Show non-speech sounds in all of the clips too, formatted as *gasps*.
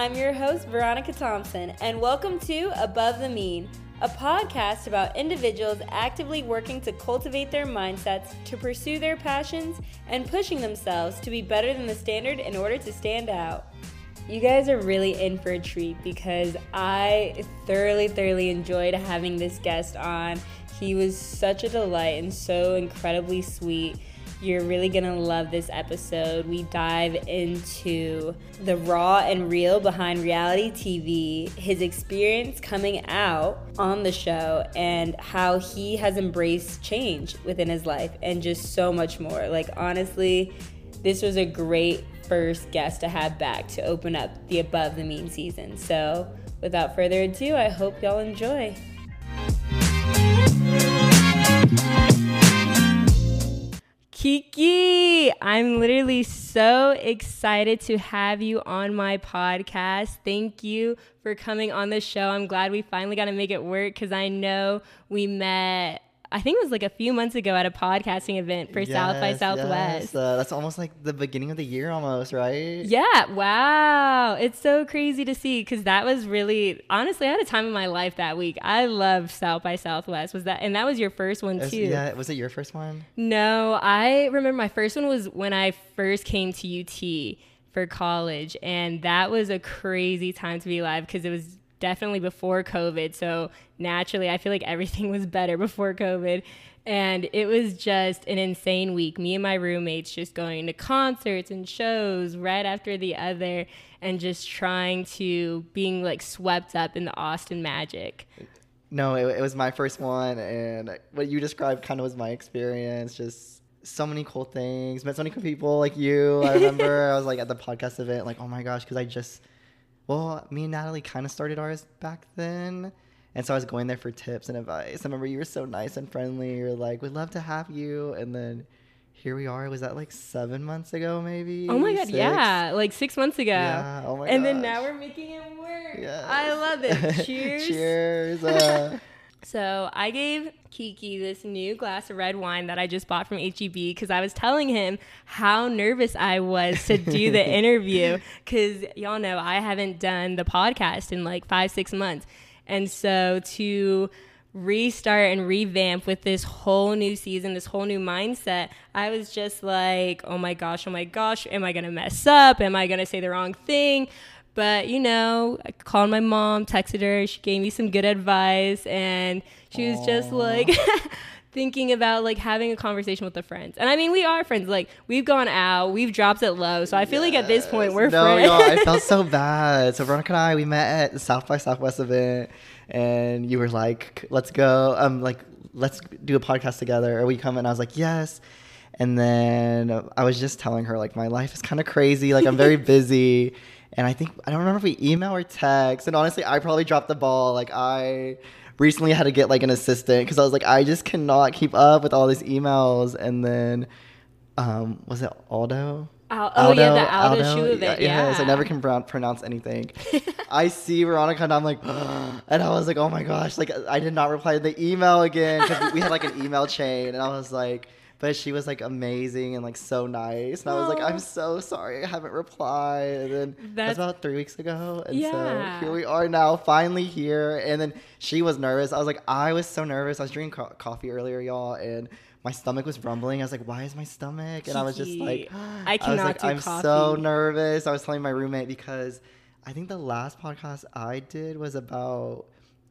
I'm your host, Veronica Thompson, and welcome to Above the Mean, a podcast about individuals actively working to cultivate their mindsets, to pursue their passions, and pushing themselves to be better than the standard in order to stand out. You guys are really in for a treat because I thoroughly, thoroughly enjoyed having this guest on. He was such a delight and so incredibly sweet. You're really gonna love this episode. We dive into the raw and real behind reality TV, his experience coming out on the show, and how he has embraced change within his life, and just so much more. Like, honestly, this was a great first guest to have back to open up the Above the Mean season. So, without further ado, I hope y'all enjoy. Kiki, I'm literally so excited to have you on my podcast. Thank you for coming on the show. I'm glad we finally got to make it work because I know we met I think it was like a few months ago at a podcasting event for yes, South by Southwest. Yes. Uh, that's almost like the beginning of the year, almost, right? Yeah. Wow. It's so crazy to see because that was really, honestly, I had a time in my life that week. I loved South by Southwest. Was that, and that was your first one too? yeah. Was it your first one? No, I remember my first one was when I first came to UT for college, and that was a crazy time to be alive because it was definitely before COVID. So naturally, I feel like everything was better before COVID. And it was just an insane week. Me and my roommates just going to concerts and shows right after the other and just trying to being like swept up in the Austin magic. No, it, it was my first one. And what you described kind of was my experience. Just so many cool things. Met so many cool people like you. I remember *laughs* I was like at the podcast event, like, oh my gosh, because I just well, me and Natalie kind of started ours back then. And so I was going there for tips and advice. I remember you were so nice and friendly. You're like, we'd love to have you. And then here we are. Was that like seven months ago, maybe? Oh my God, six? yeah. Like six months ago. Yeah. Oh my God. And gosh. then now we're making it work. Yes. I love it. *laughs* Cheers. Cheers. *laughs* Uh, so I gave Kiki this new glass of red wine that I just bought from HEB because I was telling him how nervous I was to do the *laughs* interview because y'all know I haven't done the podcast in like five, six months. And so to restart and revamp with this whole new season, this whole new mindset, I was just like, oh my gosh, oh my gosh, am I going to mess up? Am I going to say the wrong thing? But you know, I called my mom, texted her, she gave me some good advice, and she was Aww. just like *laughs* thinking about like having a conversation with the friends. And I mean, we are friends. Like we've gone out, we've dropped it low. So I feel yes. like at this point we're no, friends. No, I felt so *laughs* bad. So Veronica and I, we met at the South by Southwest event, and you were like, "Let's go." Um, like let's do a podcast together. Are we coming? I was like, yes. And then I was just telling her like my life is kind of crazy. Like I'm very *laughs* busy and I think I don't remember if we email or text. And honestly, I probably dropped the ball. Like I recently had to get like an assistant because I was like, I just cannot keep up with all these emails. And then um, was it Aldo? Al- oh Aldo, yeah, the Aldo, Aldo shoe event. Yeah, yes, I never can pronounce anything. *laughs* I see Veronica and I'm like, *gasps* and I was like, oh my gosh, like I did not reply to the email again because we had like an email chain, and I was like, but she was like amazing and like so nice. And Aww. I was like, I'm so sorry I haven't replied. And then that's, that's about three weeks ago. And yeah. so here we are now, finally here. And then she was nervous. I was like, I was so nervous. I was drinking co- coffee earlier, y'all, and my stomach was rumbling. I was like, why is my stomach? And I was just like, *gasps* I cannot I was like, I'm coffee. so nervous. I was telling my roommate because I think the last podcast I did was about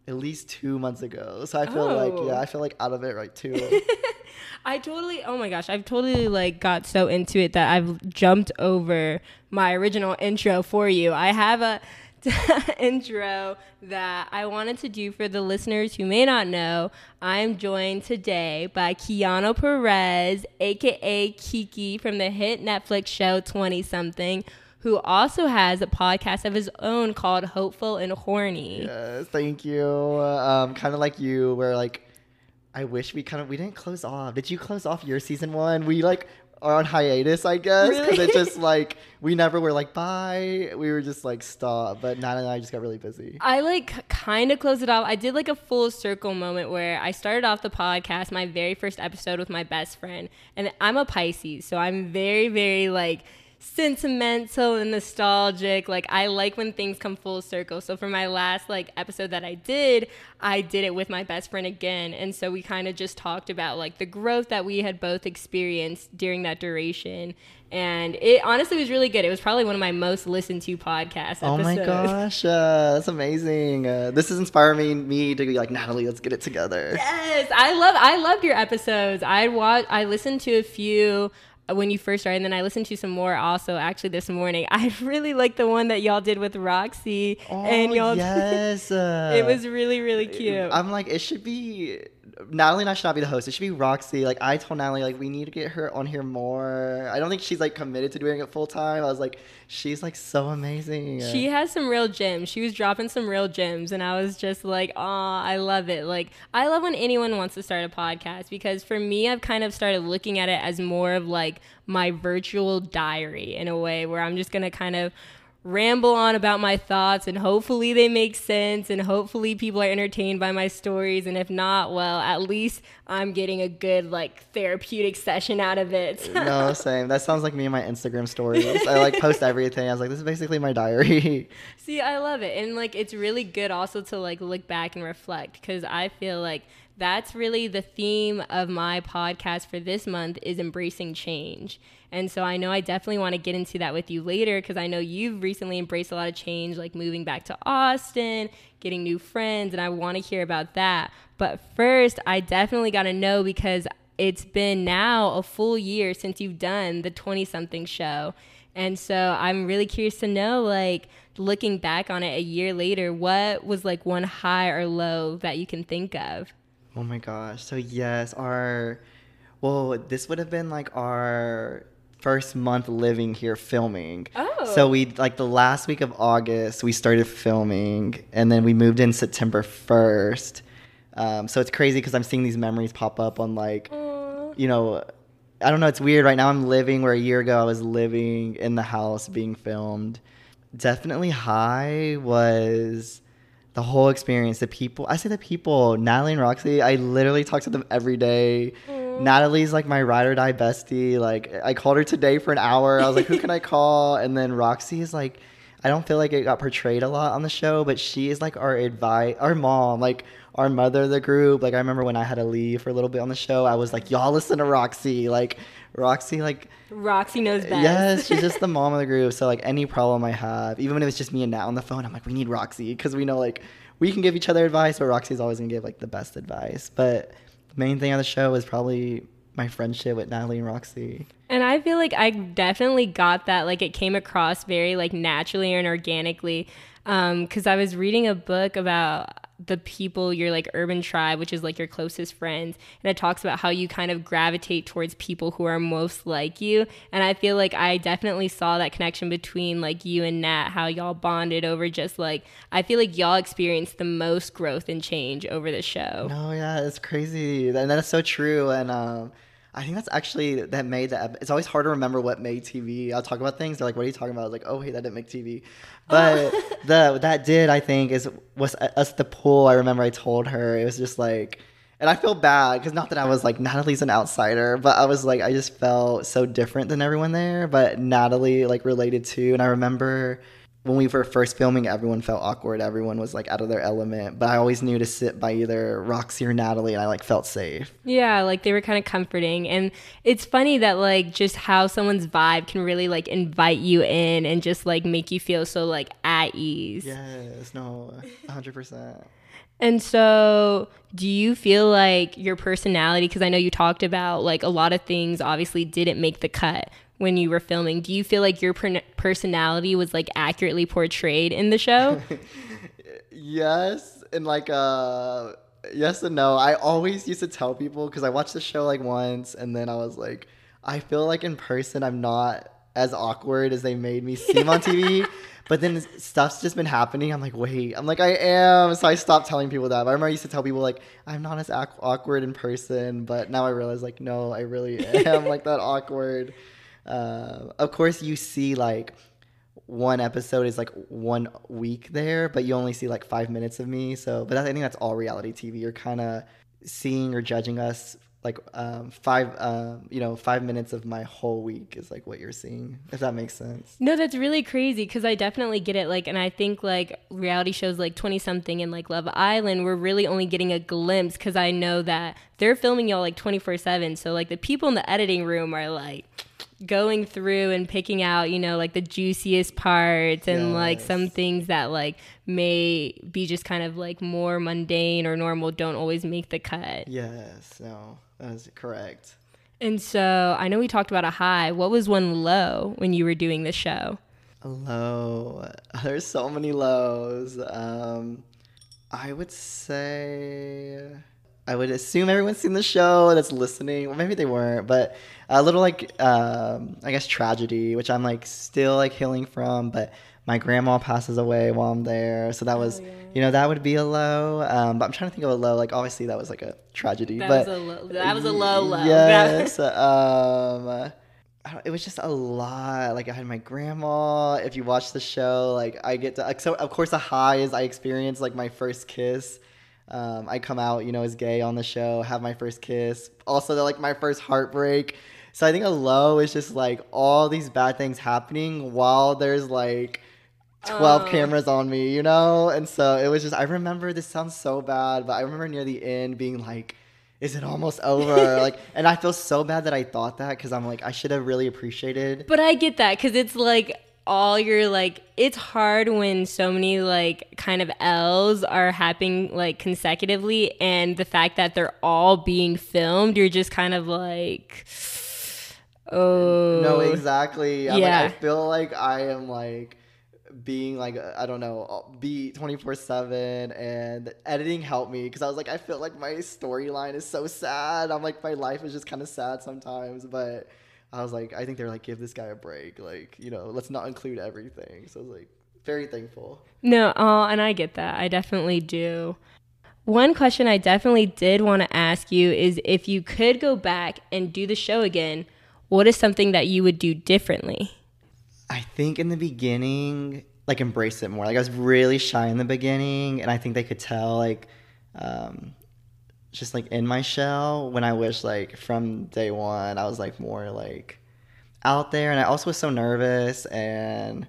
at least two months ago. So I feel oh. like, yeah, oh. I feel like out of it right too. *laughs* I totally, oh my gosh, I've totally like got so into it that I've jumped over my original intro for you. I have a *laughs* intro that I wanted to do for the listeners who may not know. I'm joined today by Keanu Perez, aka Kiki from the hit Netflix show 20 something who also has a podcast of his own called Hopeful and Horny. Yes, thank you. Um, kind of like you, where like I wish we kind of we didn't close off. Did you close off your season one? We like are on hiatus, I guess, because really? it just like we never were like bye. We were just like stop. But Nat and I just got really busy. I like kind of closed it off. I did like a full circle moment where I started off the podcast, my very first episode with my best friend, and I'm a Pisces, so I'm very very like sentimental and nostalgic. Like I like when things come full circle. So for my last like episode that I did, I did it with my best friend again. And so we kind of just talked about like the growth that we had both experienced during that duration. And it honestly was really good. It was probably one of my most listened to podcasts. Oh my *laughs* gosh, uh, that's amazing. Uh, this is inspiring me to be like Natalie. Let's get it together. Yes, I love I loved your episodes. I watched I listened to a few when you first started, and then I listened to some more also actually this morning. *laughs* I really like the one that y'all did with Roxy Oh, and y'all. yes. *laughs* it was really really cute. I'm like, it should be Natalie and I should not be the host. It should be Roxy. Like I told Natalie, like we need to get her on here more. I don't think she's like committed to doing it full time. I was like, she's like so amazing. She has some real gems. She was dropping some real gems, and I was just like, "Oh, I love it!" Like, I love when anyone wants to start a podcast because for me, I've kind of started looking at it as more of like my virtual diary in a way where I'm just gonna kind of ramble on about my thoughts and hopefully they make sense and hopefully people are entertained by my stories and if not well at least i'm getting a good like therapeutic session out of it *laughs* no, same. That sounds like me and my Instagram stories. I like post everything. I was like, this is basically my diary. *laughs* See, I love it. And like it's really good also to like look back and reflect cuz I feel like that's really the theme of my podcast for this month is embracing change. And so I know I definitely want to get into that with you later cuz I know you've recently embraced a lot of change like moving back to Austin, getting new friends and I want to hear about that. But first, I definitely got to know because it's been now a full year since you've done the 20 something show. And so I'm really curious to know, like, looking back on it a year later, what was like one high or low that you can think of? Oh my gosh. So yes, our well, this would have been like our first month living here filming. Oh. So we like the last week of August we started filming and then we moved in September 1st. Um, so it's crazy because I'm seeing these memories pop up on like Aw. you know, I don't know. It's weird. Right now, I'm living where a year ago I was living in the house being filmed. Definitely high was the whole experience. The people, I say the people, Natalie and Roxy, I literally talk to them every day. Natalie's like my ride or die bestie. Like, I called her today for an hour. I was like, who can I *laughs* call? And then Roxy is like, I don't feel like it got portrayed a lot on the show, but she is like our advice, our mom, like our mother of the group. Like I remember when I had to leave for a little bit on the show, I was like, y'all listen to Roxy. Like Roxy, like Roxy knows best. yes, she's just the *laughs* mom of the group. So like any problem I have, even when it was just me and Nat on the phone, I'm like, we need Roxy because we know like we can give each other advice, but Roxy's always gonna give like the best advice. But the main thing on the show is probably my friendship with Natalie and Roxy. And I feel like I definitely got that. Like it came across very like naturally and organically. Um, because I was reading a book about the people, your like urban tribe, which is like your closest friends, and it talks about how you kind of gravitate towards people who are most like you. And I feel like I definitely saw that connection between like you and Nat, how y'all bonded over just like I feel like y'all experienced the most growth and change over the show. No, yeah, it's crazy, and that's so true. And um, I think that's actually that made that. It's always hard to remember what made TV. I'll talk about things. They're like, "What are you talking about?" I was like, "Oh, hey, that didn't make TV," oh. but *laughs* the that did. I think is was us the pool. I remember I told her it was just like. And I feel bad because not that I was like Natalie's an outsider, but I was like I just felt so different than everyone there. But Natalie like related to, and I remember when we were first filming, everyone felt awkward. Everyone was like out of their element. But I always knew to sit by either Roxy or Natalie, and I like felt safe. Yeah, like they were kind of comforting. And it's funny that like just how someone's vibe can really like invite you in and just like make you feel so like at ease. Yes, no, hundred percent. And so, do you feel like your personality because I know you talked about like a lot of things obviously didn't make the cut when you were filming. Do you feel like your per- personality was like accurately portrayed in the show? *laughs* Yes, and like uh, yes and no. I always used to tell people because I watched the show like once, and then I was like, I feel like in person I'm not as awkward as they made me seem on TV. *laughs* But then stuff's just been happening. I'm like, wait. I'm like, I am. So I stopped telling people that. But I remember I used to tell people like, I'm not as awkward in person. But now I realize like, no, I really am like that awkward. Uh, of course, you see like one episode is like one week there, but you only see like five minutes of me. So, but I think that's all reality TV. You're kind of seeing or judging us like um, five um, you know five minutes of my whole week is like what you're seeing if that makes sense No, that's really crazy because I definitely get it. Like, and I think like reality shows like 20 something and like Love Island, we're really only getting a glimpse because I know that they're filming y'all like 24 7. So, like, the people in the editing room are like going through and picking out, you know, like the juiciest parts and like some things that like may be just kind of like more mundane or normal don't always make the cut. yes no that is correct And so I know we talked about a high. What was one low when you were doing the show? a low *laughs* there's so many lows um, I would say I would assume everyone's seen the show that's listening. Well, maybe they weren't, but a little like um, I guess tragedy, which I'm like still like healing from. But my grandma passes away while I'm there, so that Oh, was you know that would be a low. Um, but I'm trying to think of a low. Like obviously that was like a tragedy, That but was a low. That was a low low. Yes. um, it was just a lot. Like I had my grandma. If you watch the show, like I get to. Like, so of course, the high is I experienced like my first kiss. Um, I come out, you know, as gay on the show, have my first kiss. Also, they're like my first heartbreak. So I think a low is just like all these bad things happening while there's like 12 Oh. cameras on me, you know? And so it was just, I remember this sounds so bad, but I remember near the end being like, is it almost *laughs* over? like, and I feel so bad that I thought that because I'm like, I should have really appreciated. But I get that because it's like all your like it's hard when so many like kind of L's are happening like consecutively and the fact that they're all being filmed, you're just kind of like oh No, exactly. I'm Yeah. like, I feel like I am like being like I don't know, uh, beat 24 seven, and editing helped me because I was like, I feel like my storyline is so sad. I'm like, my life is just kind of sad sometimes, but I was like, I think they're like, give this guy a break, like you know, let's not include everything. So I was like, very thankful. No, oh, and I get that. I definitely do. One question I definitely did want to ask you is if you could go back and do the show again, what is something that you would do differently? I think in the beginning, like embrace it more. Like I was really shy in the beginning, and I think they could tell, like, um, just like in my shell. When I wish, like from day one, I was like more like out there, and I also was so nervous, and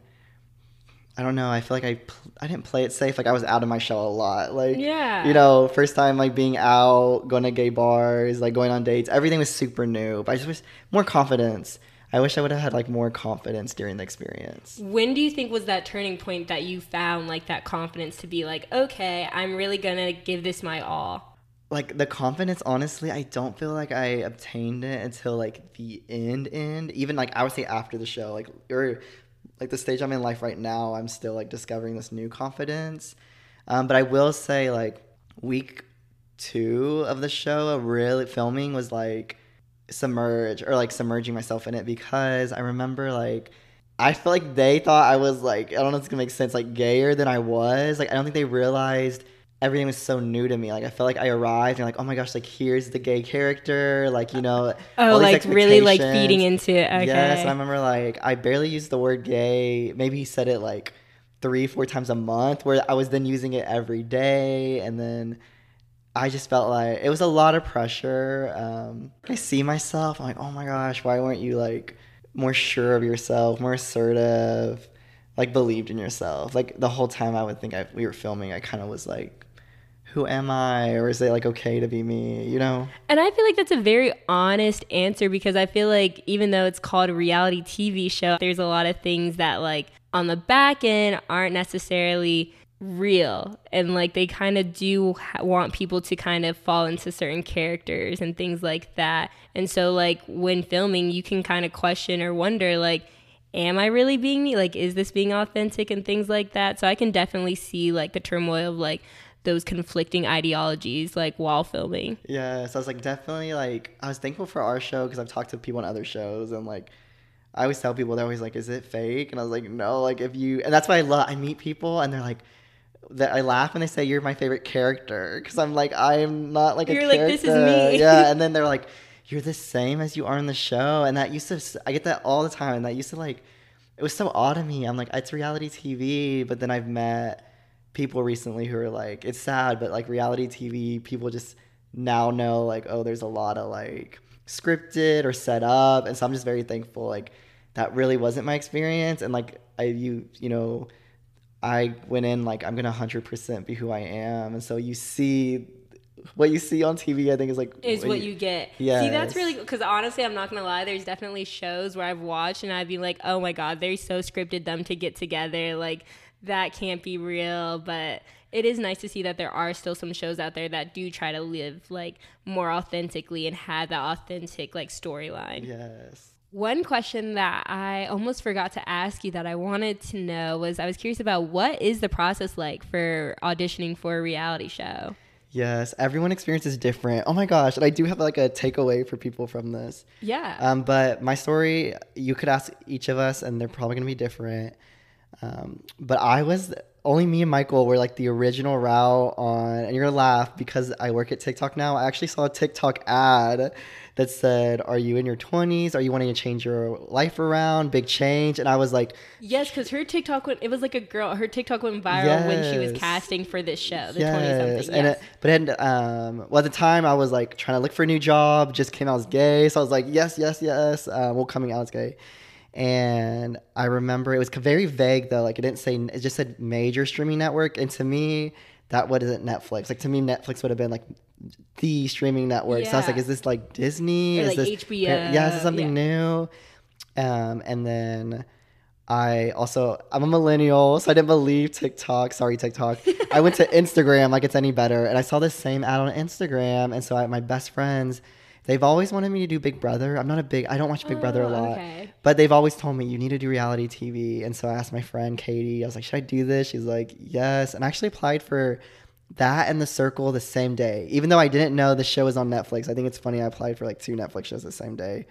I don't know. I feel like I pl- I didn't play it safe. Like I was out of my shell a lot. Like Yeah. you know, first time like being out, going to gay bars, like going on dates. Everything was super new, but I just was more confidence. I wish I would have had like more confidence during the experience. When do you think was that turning point that you found like that confidence to be like, okay, I'm really gonna give this my all? Like the confidence, honestly, I don't feel like I obtained it until like the end. End, even like I would say after the show, like or like the stage I'm in life right now, I'm still like discovering this new confidence. Um, but I will say, like week two of the show, really filming was like submerge or like submerging myself in it because I remember like I feel like they thought I was like I don't know if it's gonna make sense like gayer than I was. Like I don't think they realized everything was so new to me. Like I felt like I arrived and like oh my gosh like here's the gay character like you know Oh, like really like feeding into it. Okay. Yes, I remember like I barely used the word gay. Maybe he said it like three, four times a month, where I was then using it every day, and then I just felt like it was a lot of pressure. Um, I see myself, I'm like, oh my gosh, why weren't you like more sure of yourself, more assertive, like believed in yourself? Like the whole time I would think I, we were filming, I kind of was like, who am I, or is it like okay to be me? You know? And I feel like that's a very honest answer because I feel like even though it's called a reality TV show, there's a lot of things that like on the back end aren't necessarily real and like they kind of do ha- want people to kind of fall into certain characters and things like that. And so like when filming, you can kind of question or wonder like am I really being me? Like is this being authentic and things like that? So I can definitely see like the turmoil of like those conflicting ideologies like while filming. Yeah, so I was like definitely like I was thankful for our show because I've talked to people on other shows and like I always tell people they're always like, "Is it fake?" And I was like, "No." Like if you and that's why I love I meet people and they're like that I laugh when they say you're my favorite character because I'm like I'm not like You're a like, character. "This is me." yeah, *laughs* and then they're like, "You're the same as you are in the show," and that used to I get that all the time. And that used to like it was so odd to me. I'm like, it's reality TV, but then I've met people recently who are like, it's sad, but like reality TV, people just now know like oh there's a lot of like scripted or set up and so i'm just very thankful like that really wasn't my experience and like i you you know i went in like i'm gonna 100% be who i am and so you see what you see on tv i think is like is what you get. Yeah, see, that's really because honestly, I'm not gonna lie. There's definitely shows where I've watched and I'd be like, oh my god, they're so scripted them to get together. Like that can't be real. But it is nice to see that there are still some shows out there that do try to live like more authentically and have that authentic like storyline. yes One question that I almost forgot to ask you that I wanted to know was I was curious about what is the process like for auditioning for a reality show? yes everyone experience is different oh my gosh and i do have like a takeaway for people from this Yeah. Um, but my story, you could ask each of us, and they're probably gonna be different. Um, but I was only me and Michael were like the original route on, and you're gonna laugh because I work at TikTok now. I actually saw a TikTok ad that said, "Are you in your 20s? Are you wanting to change your life around? Big change." And I was like, Yes, because her TikTok went. It was like a girl. Her TikTok went viral when she was casting for this show, the twenty something. And Yes. it, but um, well, at the time I was like trying to look for a new job. Just came out as gay, so I was like, yes, yes, yes. Uh, well, coming out as gay. And I remember it was very vague though. Like it didn't say. It just said major streaming network. And to me, that wasn't Netflix. Like to me, Netflix would have been like the streaming network. Yeah. So I was like, is this like Disney? Or is like this HBO, Yeah, is this something yeah. new? Um, and then I also I'm a millennial, so I didn't believe TikTok. Sorry, TikTok. I went to *laughs* Instagram like it's any better, and I saw this same ad on Instagram, and so I, my best friends, they've always wanted me to do Big Brother. I'm not a big, I don't watch Big Brother a Oh, lot, okay. but they've always told me you need to do reality TV, and so I asked my friend Katie. I was like, should I do this? She's like, yes, and I actually applied for that and The Circle the same day, even though I didn't know the show was on Netflix. I think it's funny I applied for like two Netflix shows the same day.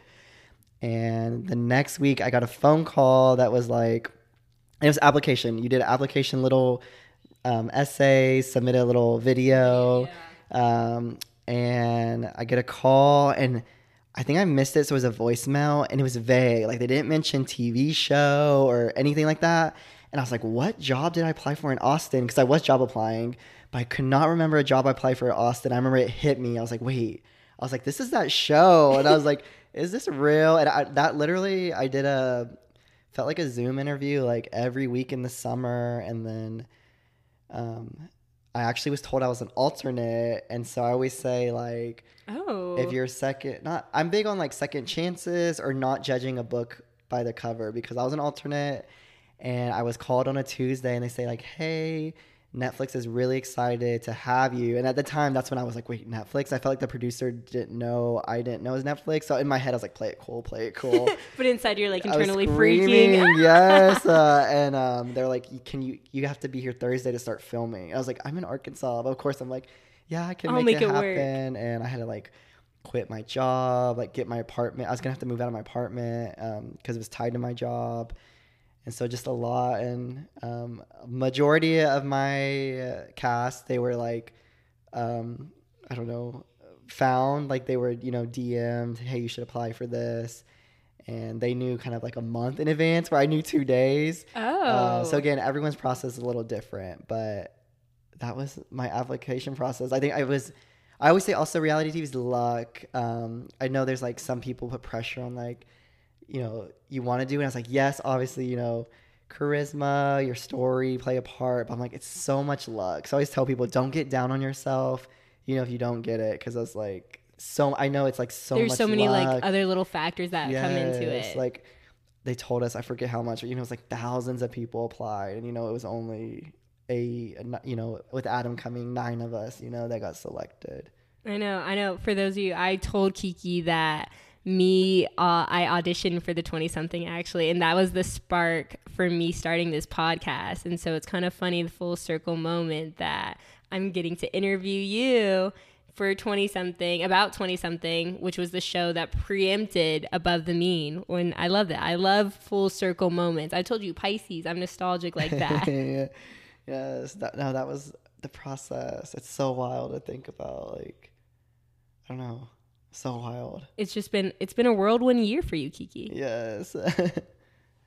And the next week, I got a phone call that was like, it was application. You did an application, little um, essay, submit a little video, um, and I get a call, and I think I missed it, so it was a voicemail, and it was vague. Like they didn't mention TV show or anything like that. And I was like, what job did I apply for in Austin? Because I was job applying, but I could not remember a job I applied for in Austin. I remember it hit me. I was like, wait. I was like, this is that show. And I was like, *laughs* is this real? And I, that literally, I did a, felt like a Zoom interview like every week in the summer. And then um, I actually was told I was an alternate. And so I always say, like, Oh. if you're second not i'm big on like second chances or not judging a book by the cover because i was an alternate and i was called on a tuesday and they say like hey netflix is really excited to have you and at the time that's when i was like wait netflix i felt like the producer didn't know i didn't know it was netflix so in my head i was like play it cool play it cool *laughs* but inside you're like internally freaking. yes. Uh, *laughs* and um, they're like, "Can you? You have to be here Thursday to start filming." I was like, "I'm in Arkansas." But of course, I'm like, "Yeah, I can make, make it, it happen." And I had to like quit my job, like get my apartment. I was gonna have to move out of my apartment because it was tied to my job, and so just a lot. And um, majority of my uh, cast, they were like, um, I don't know, found like they were you know DM'd, "Hey, you should apply for this." and they knew kind of like a month in advance where I knew two days. Oh. Uh, so again, everyone's process is a little different, but that was my application process. I think I was. I always say also reality TV is luck. Um, I know there's like some people put pressure on like, you know, you want to do, it. and I was like, yes, obviously, you know, charisma, your story play a part. But I'm like, it's so much luck. So I always tell people, don't get down on yourself. You know, if you don't get it, because I was like, so I know it's like so There's so many luck. like other little factors that come into Yes, it. Like they told us, I forget how much, but you know, it was like thousands of people applied, and you know, it was only a, you know, with Adam coming, nine of us, you know, that got selected. I know, I know. For those of you, I told Kiki that me, uh, I auditioned for the 20 something actually, and that was the spark for me starting this podcast. And so it's kind of funny, the full circle moment that I'm getting to interview you for 20 something, about 20 something, which was the show that preempted Above the Mean. When I love that. I love full circle moments. I told you, Pisces, I'm nostalgic like *laughs* that. yeah. Yes, that no, that was the process. It's so wild to think about. Like, I don't know, so wild. it's just been, it's been a whirlwind year for you, Kiki. Yes. *laughs*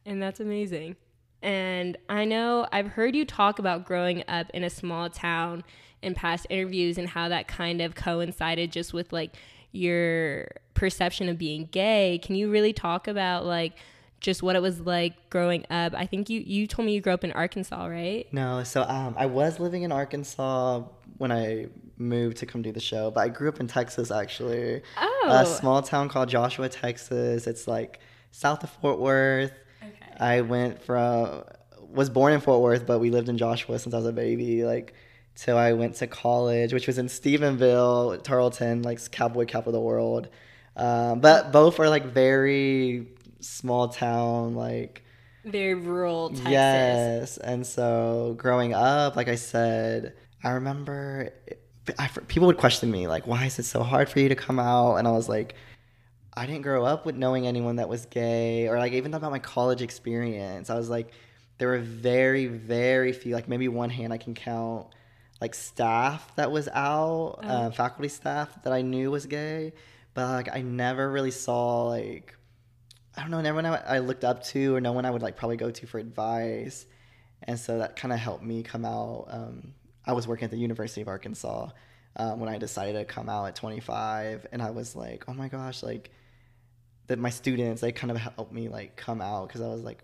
And that's amazing. And I know I've heard you talk about growing up in a small town in past interviews and how that kind of coincided just with like your perception of being gay. Can you really talk about like just what it was like growing up? I think you you told me you grew up in Arkansas, right? No, so um, I was living in Arkansas when I moved to come do the show, but I grew up in Texas actually. Oh. A small town called Joshua, Texas. It's like south of Fort Worth. Okay. I went from was born in Fort Worth, but we lived in Joshua since I was a baby. Like till I went to college, which was in Stephenville, Tarleton, like cowboy capital of the world. Um, but both are like very small town, like Very rural Texas. yes. And so growing up, like I said, I remember I, people would question me like, "Why is it so hard for you to come out?" And I was like. I didn't grow up with knowing anyone that was gay or like even about my college experience. I was like, there were very, very few, like maybe one hand I can count, like staff that was out, uh, faculty staff that I knew was gay. But like I never really saw like, I don't know, never one I, I looked up to or no one I would like probably go to for advice. And so that kind of helped me come out. Um, I was working at the University of Arkansas um, when I decided to come out at 25, and I was like, oh my gosh, like that my students they kind of helped me like come out because I was like,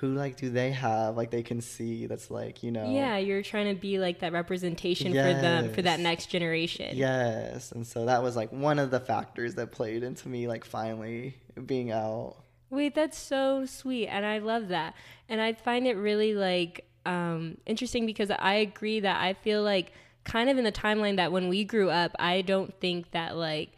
who like do they have like they can see that's like you know Yeah, you're trying to be like that representation for them for that next generation. yes, and so that was like one of the factors that played into me like finally being out. Wait, that's so sweet, and I love that. And I find it really like um, interesting because I agree that I feel like kind of in the timeline that when we grew up, I don't think that like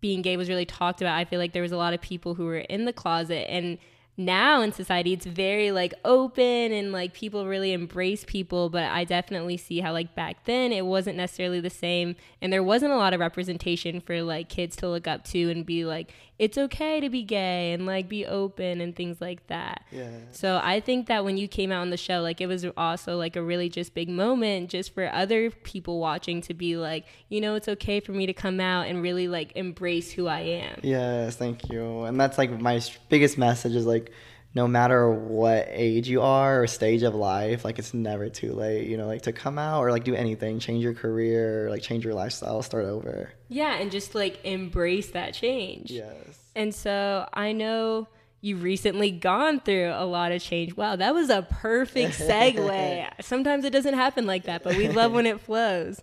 being gay was really talked about. I feel like there was a lot of people who were in the closet and now in society it's very like open and like people really embrace people but i definitely see how like back then it wasn't necessarily the same and there wasn't a lot of representation for like kids to look up to and be like it's okay to be gay and like be open and things like that Yeah. so I think that when you came out on the show, like it was also like a really just big moment just for other people watching to be like, you know, it's okay for me to come out and really like embrace who I am. Yes, thank you. And that's like my biggest message is like no matter what age you are or stage of life, like it's never too late, you know, like to come out or like do anything, change your career, like change your lifestyle, start over. Yeah, and just like embrace that change. Yes. And so I know you've recently gone through a lot of change. Wow, that was a perfect *laughs* segue. Sometimes it doesn't happen like that, but we love when it *laughs* flows.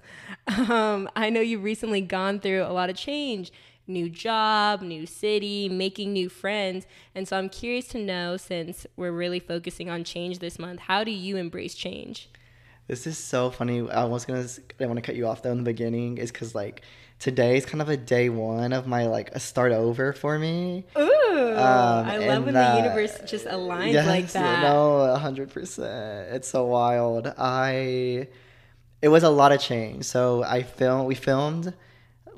Um, I know you've recently gone through a lot of change new job, new city, making new friends. And so I'm curious to know since we're really focusing on change this month, how do you embrace change? This is so funny. I was gonna, I want to cut you off though in the beginning, is because like today is kind of a day one of my like a start over for me. Ooh, um, I love when that- the universe just aligns like that. No, a hundred percent. It's so wild. I it was a lot of change. So I filmed we filmed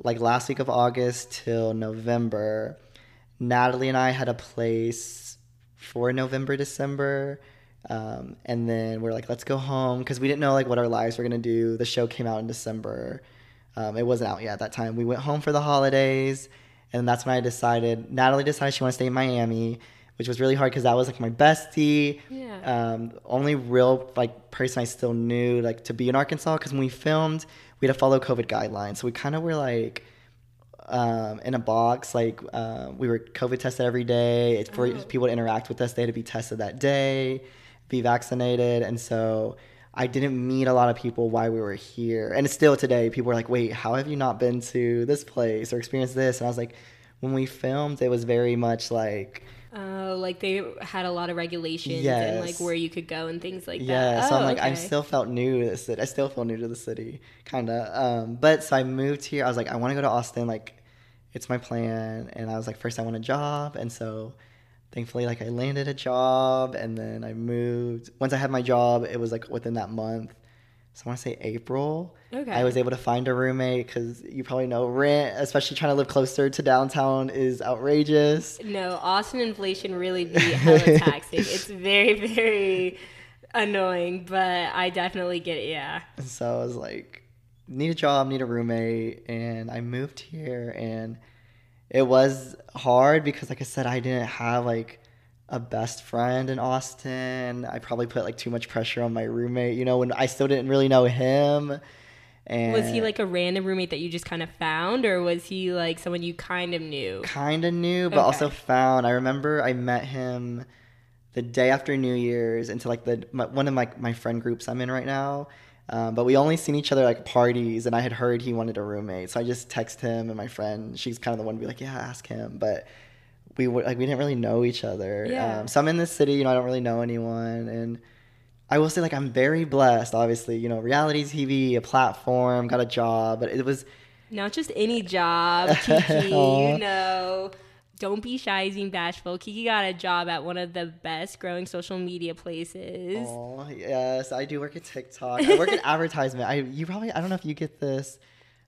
like last week of August till November. Natalie and I had a place for November, December. Um, and then we're like, let's go home because we didn't know like what our lives were gonna do. The show came out in December. Um, it wasn't out yet at that time. We went home for the holidays, and that's when I decided. Natalie decided she wanted to stay in Miami, which was really hard because that was like my bestie. Yeah. Um, only real like person I still knew like to be in Arkansas because when we filmed, we had to follow COVID guidelines. So we kind of were like um, in a box. Like uh, we were COVID tested every day. It's for people to interact with us. They had to be tested that day, be vaccinated, and so I didn't meet a lot of people while we were here. And still today, people are like, "Wait, how have you not been to this place or experienced this?" And I was like, when we filmed, it was very much like. Oh, like they had a lot of regulations and like where you could go and things like Yeah, that. Yeah, so Oh, I'm like, I still felt new to the city. I still feel new to the city, kind of. Um, but so I moved here. I was like, I want to go to Austin. Like, it's my plan. And I was like, first I want a job. And so thankfully, like, I landed a job and then I moved. Once I had my job, it was like within that month. So I want to say April. Okay. I was able to find a roommate because you probably know rent, especially trying to live closer to downtown, is outrageous. No, Austin inflation really be hella *laughs* taxing. it's very, very annoying, but I definitely get it. Yeah. And so I was like, need a job, need a roommate. And I moved here and it was hard because like I said, I didn't have like a best friend in Austin. I probably put like too much pressure on my roommate, you know, when I still didn't really know him. And Was he like a random roommate that you just kind of found, or was he like someone you kind of knew? kind of knew, but also found. I remember I met him the day after New Year's into like the my, one of my my friend groups I'm in right now. Um, but we only seen each other like parties, and I had heard he wanted a roommate, so I just text him and my friend. She's kind of the one to be like, "Yeah, ask him." But we were like we didn't really know each other. Yeah. Um, so I'm in this city, you know, I don't really know anyone, and I will say like I'm very blessed. Obviously, you know, reality TV, a platform, got a job, but it was Not just any job, *laughs* Kiki. You know, don't be shy being bashful. Kiki got a job at one of the best growing social media places. Oh yes, I do work at TikTok. I work in *laughs* advertisement. I you probably I don't know if you get this.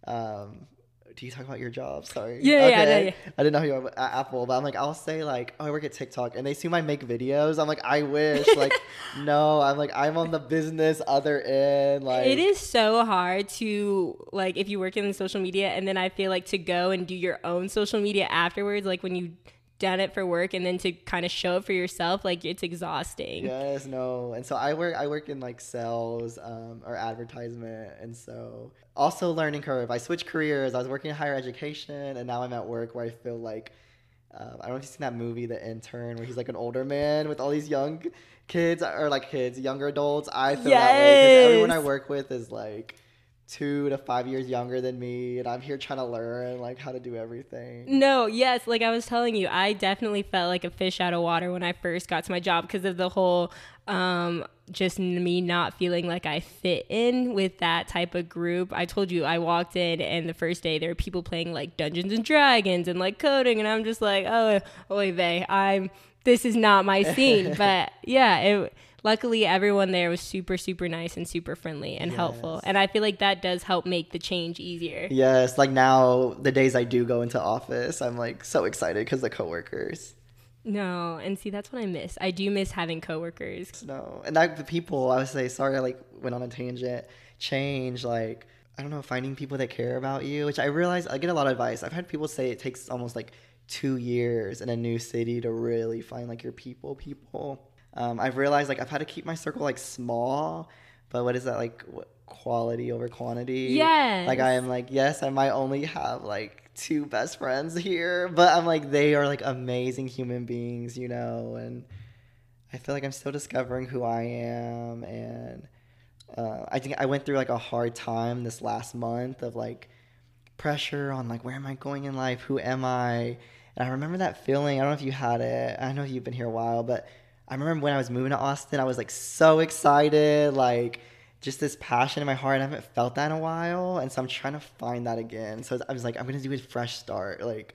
Um, do you talk about your job? Sorry. Yeah, yeah, I yeah. I didn't know you were at Apple, but I'm like I'll say like oh I work at TikTok, and they assume I make videos. I'm like I wish *laughs* like no, I'm like I'm on the business other end. Like it is so hard to like if you work in social media and then I feel like to go and do your own social media afterwards, like when you done it for work and then to kind of show it for yourself, like it's exhausting. Yes, no, and so I work. I work in like sales um, or advertisement, and so also learning curve. I switched careers. I was working in higher education, and now I'm at work where I feel like um, I don't know if you've seen that movie, The Intern, where he's like an older man with all these young kids or like kids, younger adults. I feel that way because everyone I work with is like two to five years younger than me, and I'm here trying to learn like how to do everything. No, yes, like I was telling you, I definitely felt like a fish out of water when I first got to my job because of the whole um just me not feeling like I fit in with that type of group. I told you I walked in and the first day there were people playing like Dungeons and Dragons and like coding and I'm just like, "Oh, oy vey, I'm this is not my scene." *laughs* but yeah, it luckily everyone there was super super nice and super friendly and helpful. And I feel like that does help make the change easier. Yes, like now the days I do go into office, I'm like so excited because the coworkers. No, and see that's what I miss. I do miss having coworkers. No, and that the people I would say sorry I like went on a tangent. Change like I don't know finding people that care about you, which I realize I get a lot of advice. I've had people say it takes almost like two years in a new city to really find like your people. People. Um, I've realized like I've had to keep my circle like small, but what is that like what, quality over quantity? Yes. Like I am like yes, I might only have like two best friends here, but I'm like they are like amazing human beings, you know, and I feel like I'm still discovering who I am, and uh, I think I went through like a hard time this last month of like pressure on like where am I going in life, who am I, and I remember that feeling. I don't know if you had it. I know you've been here a while, but I remember when I was moving to Austin, I was like so excited, like just this passion in my heart. I haven't felt that in a while, and so I'm trying to find that again. So I was like, I'm gonna do a fresh start, like.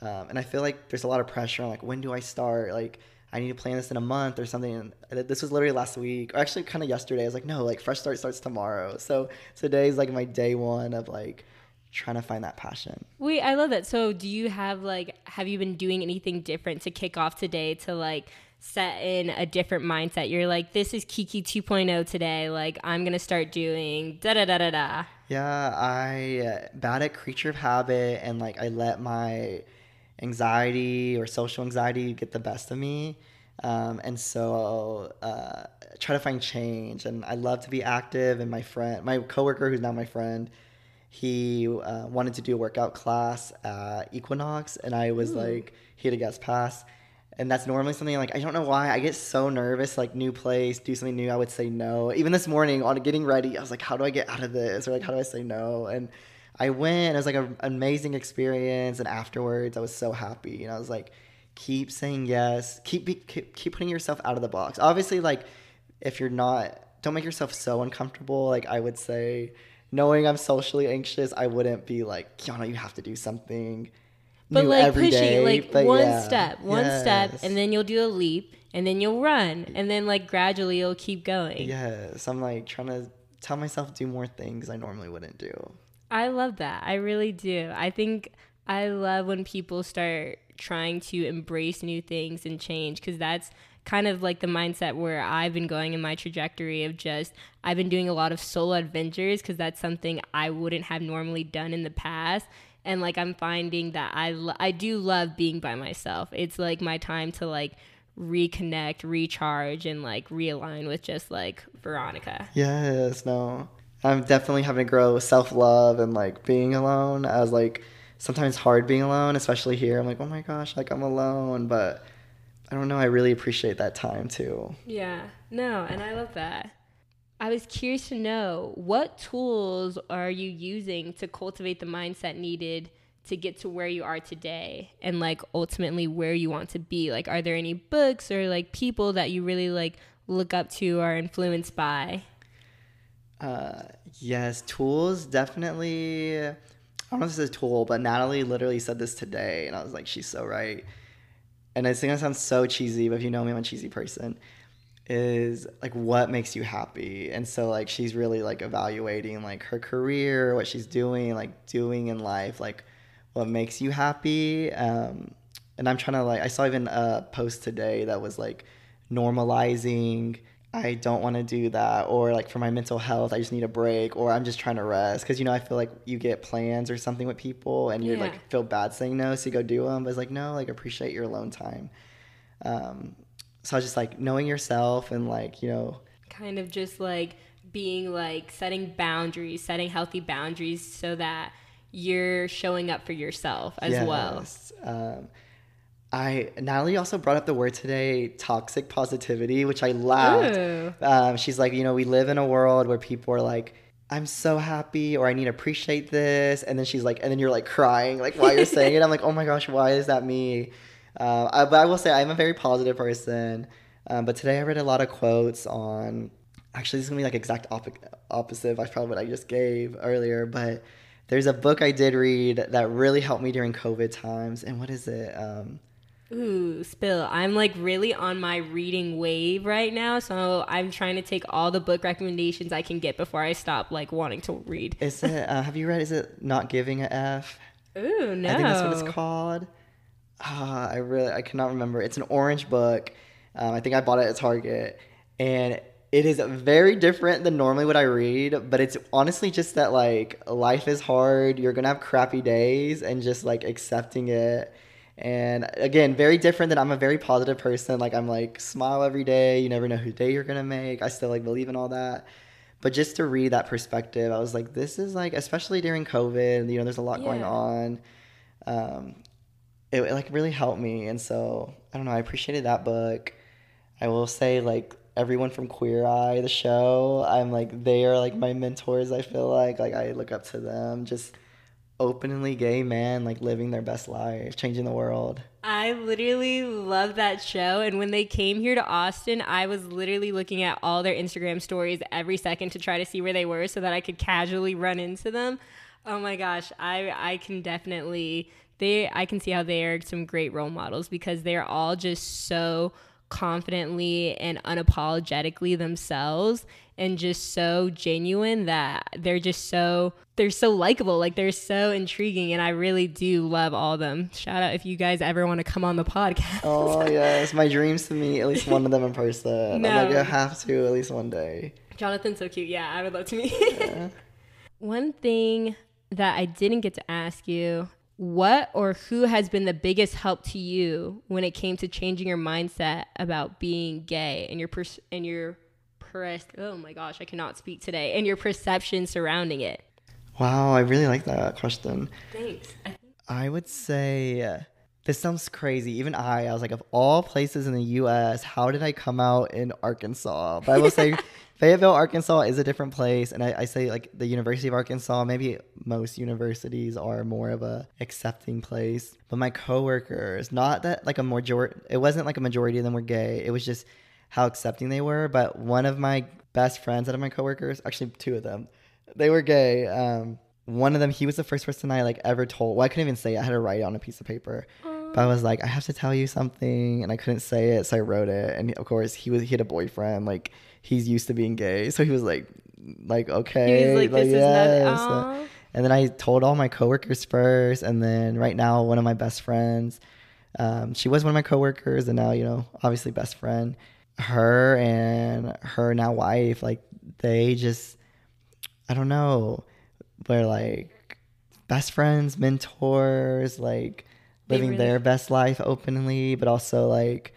Um, and I feel like there's a lot of pressure on like when do I start? Like I need to plan this in a month or something. And this was literally last week, or actually kind of yesterday. I was like, no, like fresh start starts tomorrow. So today's like my day one of like trying to find that passion. Wait, I love that. So, do you have like have you been doing anything different to kick off today to like set in a different mindset? You're like, this is Kiki 2.0 today. Like, I'm gonna start doing da da da da da. Yeah, I uh, bad at creature of habit, and like I let my anxiety or social anxiety get the best of me. Um, and so uh, try to find change. And I love to be active. And my friend, my coworker, who's now my friend, he uh, wanted to do a workout class at Equinox, and I was like, he had a guest pass. And that's normally something like I don't know why I get so nervous like new place do something new I would say no. Even this morning on getting ready I was like how do I get out of this? Or like how do I say no? And I went it was like an amazing experience and afterwards I was so happy and I was like keep saying yes. Keep keep, keep putting yourself out of the box. Obviously like if you're not don't make yourself so uncomfortable like I would say knowing I'm socially anxious I wouldn't be like Kiana you have to do something But like pushing, day." like one yeah, step, one step, and then you'll do a leap, and then you'll run, and then like gradually you'll keep going. Yes, I'm like trying to tell myself to do more things I normally wouldn't do. I love that. I really do. I think I love when people start trying to embrace new things and change because that's kind of like the mindset where I've been going in my trajectory of just I've been doing a lot of solo adventures because that's something I wouldn't have normally done in the past. And like I'm finding that I lo- I do love being by myself. It's like my time to like reconnect, recharge, and like realign with just like Veronica. Yes, no. I'm definitely having to grow self love and like being alone as like sometimes hard being alone, especially here. I'm like, oh my gosh, like I'm alone, but I don't know. I really appreciate that time too. Yeah, no, and I love that. I was curious to know what tools are you using to cultivate the mindset needed to get to where you are today? And like ultimately where you want to be? Like are there any books or like people that you really like look up to or influenced by? Uh, yes tools definitely i don't know if this is a tool but natalie literally said this today and i was like she's so right. And i think it sounds so cheesy but if you know me i'm a cheesy person is like what makes you happy and so like she's really like evaluating like her career what she's doing like doing in life like what makes you happy. Um, and I'm trying to like, I saw even a post today that was like normalizing. I don't want to do that, or like for my mental health, I just need a break, or I'm just trying to rest. Because you know, I feel like you get plans or something with people, and you yeah. like feel bad saying no, so you go do them. But it's like no, like appreciate your alone time. Um, so I was just like knowing yourself and like you know, kind of just like being like setting boundaries, setting healthy boundaries, so that you're showing up for yourself as yes. well. Um, I Natalie also brought up the word today, toxic positivity, which I laughed. Um, she's like, you know, we live in a world where people are like, I'm so happy, or I need to appreciate this, and then she's like, and then you're like crying, like while you're saying it. I'm like, oh my gosh, why is that me? Uh, I, but I will say I'm a very positive person. Um, but today I read a lot of quotes on. Actually, this is gonna be like exact op- opposite. of probably what I just gave earlier, but there's a book I did read that really helped me during COVID times. And what is it? Um, Ooh, spill. I'm like really on my reading wave right now. So I'm trying to take all the book recommendations I can get before I stop like wanting to read. Is it, uh, have you read, is it Not Giving a F? Ooh, no. I think that's what it's called. Uh, I really, I cannot remember. It's an orange book. Um, I think I bought it at Target. And it is very different than normally what I read, but it's honestly just that like life is hard. You're gonna have crappy days and just like accepting it. And again, very different than I'm a very positive person. Like I'm like smile every day. You never know who day you're gonna make. I still like believe in all that. But just to read that perspective, I was like, this is like, especially during COVID, you know, there's a lot yeah. going on. Um, it, like really helped me, and so I don't know. I appreciated that book. I will say like everyone from Queer Eye, the show. I'm like they are like my mentors. I feel like like I look up to them. Just openly gay men like living their best life, changing the world. I literally love that show. And when they came here to Austin, I was literally looking at all their Instagram stories every second to try to see where they were so that I could casually run into them. Oh my gosh, I I can definitely they I can see how they are some great role models because they're all just so confidently and unapologetically themselves and just so genuine that they're just so they're so likable like they're so intriguing and i really do love all of them. Shout out if you guys ever want to come on the podcast. Oh yes. My dreams to meet at least one of them in person. No. i'm like i have to at least one day. Jonathan's so cute. Yeah i would love to meet. Yeah. *laughs* one thing that i didn't get to ask you what or who has been the biggest help to you when it came to changing your mindset about being gay and your pers- and your pers- oh my gosh I cannot speak today and your perception surrounding it? Wow I really like that question. Thanks. I would say this sounds crazy. Even I I was like of all places in the US how did I come out in Arkansas? But I will say *laughs* Fayetteville, Arkansas is a different place, and I, I, say like the University of Arkansas. Maybe most universities are more of a accepting place. But my coworkers, not that like a majority, it wasn't like a majority of them were gay. It was just how accepting they were. But one of my best friends out of my coworkers, actually two of them, they were gay. Um, one of them, he was the first person I like ever told. Well, I couldn't even say it. I had to write it on a piece of paper. But I was like, I have to tell you something, and I couldn't say it, so I wrote it. And of course, he was he had a boyfriend, like he's used to being gay, so he was like, like okay, he was like, like this yes. is not. And then I told all my coworkers first, and then right now, one of my best friends, um, she was one of my coworkers, and now you know, obviously, best friend. Her and her now wife, like they just, I don't know, we're like best friends, mentors, like living really... their best life openly, but also like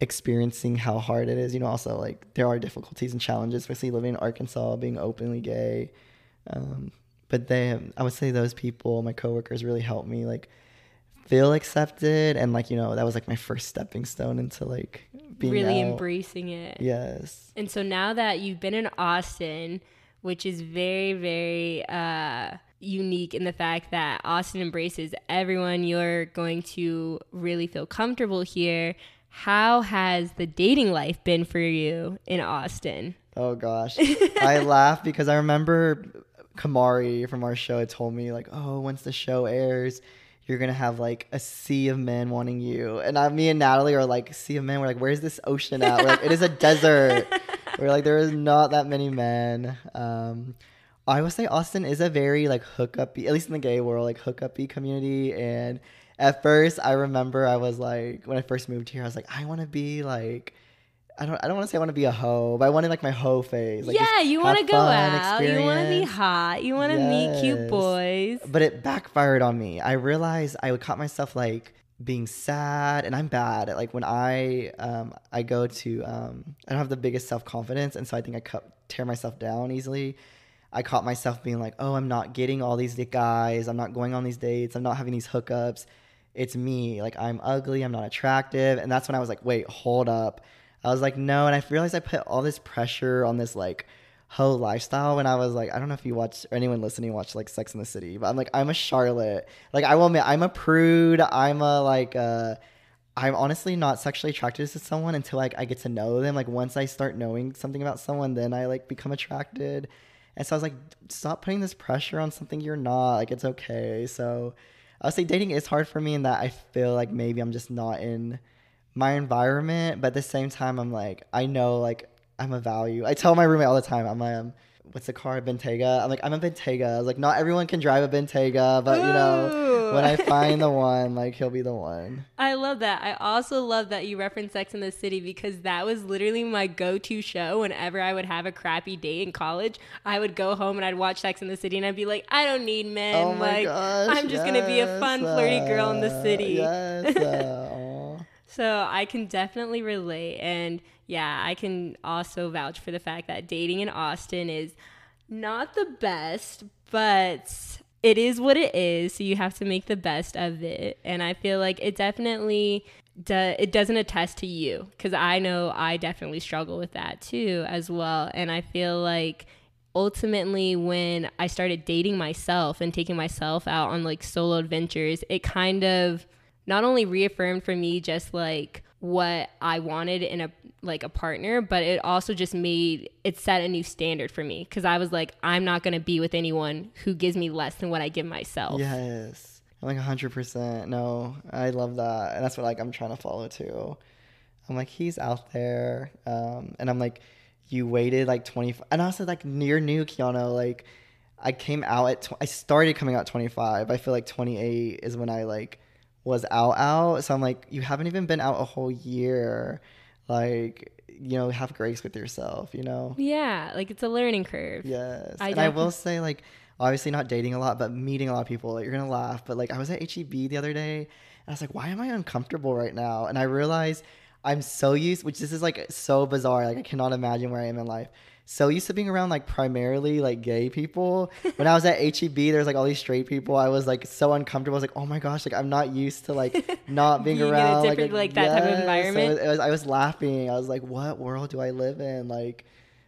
experiencing how hard it is. You know, also like there are difficulties and challenges, especially living in Arkansas, being openly gay. Um, but they, I would say those people, my coworkers, really helped me like feel accepted, and like you know that was like my first stepping stone into like being really out. embracing it. Yes. And so now that you've been in Austin, which is very, very uh, unique in the fact that Austin embraces everyone, you're going to really feel comfortable here. How has the dating life been for you in Austin? Oh gosh, *laughs* I laugh because I remember Kamari from our show had told me like, oh, once the show airs, you're gonna have like a sea of men wanting you, and I, me and Natalie are like, sea of men. We're like, where's this ocean at? We're like, it is a desert. *laughs* We're like, there is not that many men. Um, I would say Austin is a very like hookup, at least in the gay world, like hookupy community. And at first, I remember I was like, when I first moved here, I was like, I want to be like. I don't. I don't want to say I want to be a hoe, but I wanted like my hoe phase. Like, yeah, you want to go out. You want to be hot. You want to meet cute boys. But it backfired on me. I realized I would caught myself like being sad, and I'm bad at like when I um I go to um I don't have the biggest self confidence, and so I think I cut, tear myself down easily. I caught myself being like, oh, I'm not getting all these guys. I'm not going on these dates. I'm not having these hookups. It's me. Like I'm ugly. I'm not attractive. And that's when I was like, wait, hold up. I was like, no. And I realized I put all this pressure on this like hoe lifestyle when I was like, I don't know if you watch or anyone listening watch like Sex in the City, but I'm like, I'm a Charlotte. Like I will admit, I'm a prude. I'm a like uh I'm honestly not sexually attracted to someone until like I get to know them. Like once I start knowing something about someone, then I like become attracted. And so I was like, stop putting this pressure on something you're not. Like it's okay. So I would say dating is hard for me in that I feel like maybe I'm just not in my environment, but at the same time, I'm like, I know like I'm a value. I tell my roommate all the time, I'm um, what's the car, Bentayga? I'm like, I'm a Bentayga. I was like, not everyone can drive a Bentayga, but you know, when I find the *laughs* one, like he'll be the one. I love that. I also love that you reference Sex in the City because that was literally my go-to show whenever I would have a crappy date in college. I would go home and I'd watch Sex in the City and I'd be like, I don't need men. Oh my like gosh, I'm just gonna be a fun, yes, flirty girl in the uh, city. Yes. Uh. *laughs* So I can definitely relate. And yeah, I can also vouch for the fact that dating in Austin is not the best, but it is what it is. So you have to make the best of it. And I feel like it definitely do, it doesn't attest to you because I know I definitely struggle with that too as well. And I feel like ultimately when I started dating myself and taking myself out on like solo adventures, it kind of not only reaffirmed for me just like what I wanted in a like a partner, but it also just made it set a new standard for me because I was like, I'm not gonna be with anyone who gives me less than what I give myself. Yes. Like 100%. No, I love that. And that's what like I'm trying to follow too. I'm like, he's out there. Um, and I'm like, you waited like 20. And also like near new Keanu, like I came out at, tw- I started coming out 25. I feel like 28 is when I like was out out. So I'm like, you haven't even been out a whole year. Like, you know, have grace with yourself, you know? Yeah, like it's a learning curve. Yes. I and I will say, like, obviously not dating a lot, but meeting a lot of people. Like, you're gonna laugh, but like, I was at HEB the other day, and I was like, why am I uncomfortable right now? And I realized I'm so used, which this is like so bizarre. Like, I cannot imagine where I am in life. So used to being around like primarily like gay people. When I was at *laughs* HEB, there's like all these straight people. I was like so uncomfortable. I was like, oh my gosh, like I'm not used to like *laughs* not being, Being in a around different, like, that type of yes. So environment. it was, I was laughing. I was like, what world do I live in? Like,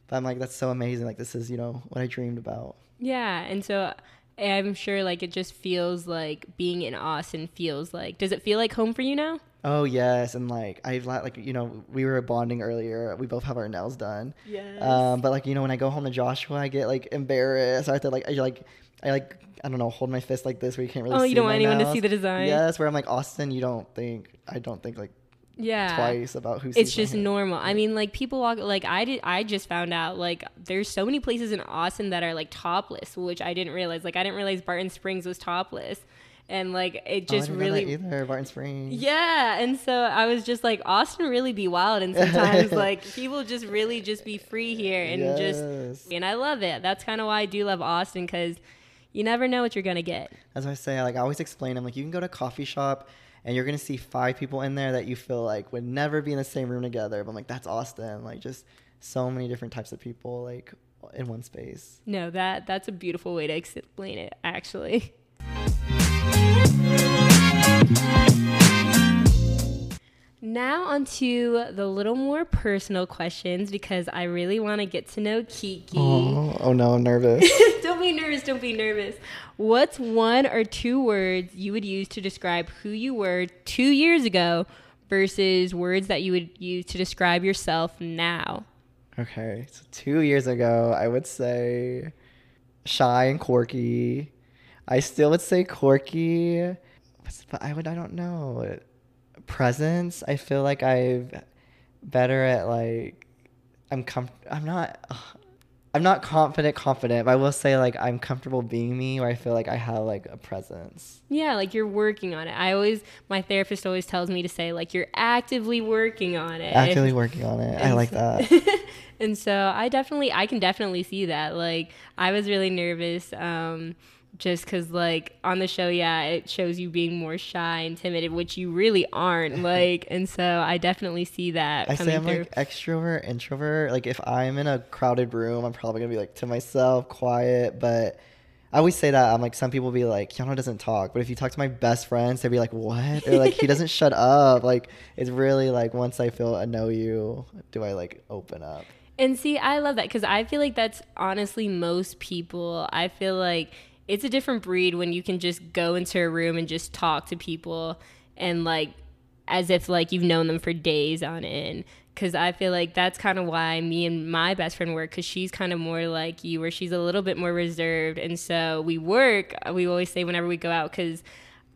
but I'm like, that's so amazing. Like, this is, you know, what I dreamed about. Yeah, and so eh, I'm sure like it just feels like being in Austin feels like. Does it feel like home for you now? Oh, yes. And like, I like, you know, we were bonding earlier. We both have our nails done. Yes. Um, but like, you know, when I go home to Joshua, I get like embarrassed. I have to like, I like, I like, I don't know, hold my fist like this where you can't really Oh, you don't want anyone to see the design? Yes, where I'm like, Austin, you don't think, I don't think like yeah. twice about who It's just normal. I mean, like people walk like I did. I just found out like there's so many places in Austin that are like topless, which I didn't realize. Like I didn't realize Barton Springs was topless, and like it Oh, just that really either, Barton Springs. Yeah, and so I was just like, Austin really be wild, and *laughs* sometimes like people just really just be free here, and Yes. just and I love it. That's kind of why I do love Austin because you never know what you're gonna get. As I say. Like I always explain, I'm like, you can go to a coffee shop and you're gonna see five people in there that you feel like would never be in the same room together. But I'm like, that's Austin. Like just so many different types of people like in one space. No, that that's a beautiful way to explain it, actually. *laughs* Now onto the little more personal questions because I really want to get to know Kiki. Oh, oh no, I'm *laughs* nervous. don't be nervous, don't be nervous. What's one or two words you would use to describe who you were 2 years ago versus words that you would use to describe yourself now? Okay, so two years ago, I would say shy and quirky. I still would say quirky, but I would I don't know presence. I feel like I've better at like I'm com I'm not I'm not confident confident, but I will say like I'm comfortable being me where I feel like I have like a presence. Yeah, like you're working on it. I always my therapist always tells me to say like you're actively working on it. Actively working on it. I like that. *laughs* and so I definitely I can definitely see that. Like I was really nervous um just because like on the show yeah it shows you being more shy and timid which you really aren't *laughs* like and so i definitely see that i say i'm through. like extrovert introvert like if i'm in a crowded room i'm probably gonna be like to myself quiet but I always say that I'm like some people be like Keanu doesn't talk, but if you talk to my best friends, they'd be like, "What?" They're like, "He doesn't *laughs* shut up." Like it's really like once I feel I know you, do I like open up? And see, I love that because I feel like that's honestly most people. I feel like it's a different breed when you can just go into a room and just talk to people and like as if like you've known them for days on end. Because i feel like that's kind of why me and my best friend work because she's kind of more like you where she's a little bit more reserved. And so we work we always say whenever we go out because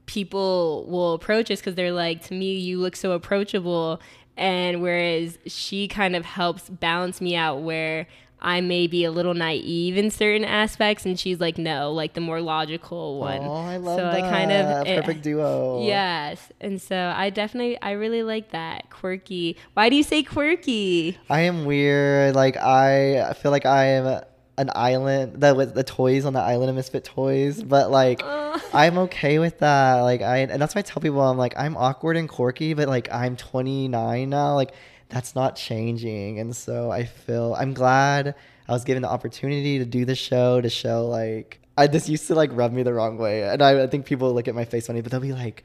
people will approach us because they're like to me you look so approachable. And whereas she kind of helps balance me out where I may be a little naive in certain aspects, and she's like, no, like the more logical one. Oh, I love so that. I kind of perfect duo. Yes, and so I definitely, I really like that quirky. Why do you say quirky? I am weird. Like I feel like I am an island that with the toys on the island of misfit toys but like uh. *laughs* i'm okay with that like i and that's why i tell people i'm like i'm awkward and quirky but like i'm 29 now like that's not changing. And so I feel I'm glad I was given the opportunity to do the show to show like I this used to like rub me the wrong way, and I, I think people look at my face funny, but they'll be like.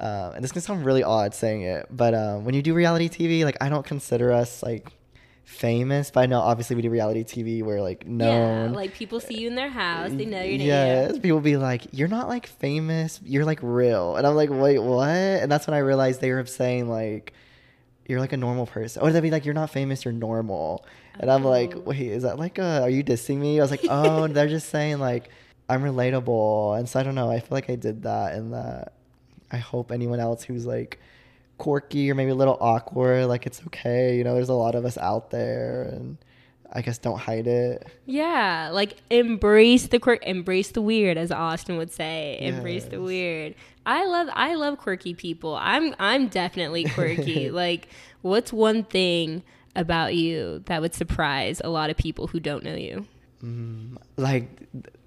Um, and this can sound really odd saying it, but um, when you do reality TV, like I don't consider us like famous, but I know obviously we do reality TV where like known. Yeah, like people see you in their house, they know your name. Yes, people be like, "You're not like famous, you're like real," and I'm like, "Wait, what?" And that's when I realized they were saying like you're like a normal person. Or they'd be like, you're not famous, you're normal. And I'm like, oh. wait, is that like a, are you dissing me? I was like, *laughs* oh, they're just saying like, I'm relatable. And so I don't know. I feel like I did that and that I hope anyone else who's like quirky or maybe a little awkward, like it's okay. You know, there's a lot of us out there and I guess don't hide it. Yeah, like embrace the quirk, embrace the weird, as Austin would say. Yes. Embrace the weird. I love I love quirky people. I'm I'm definitely quirky. *laughs* like, what's one thing about you that would surprise a lot of people who don't know you? Mm, like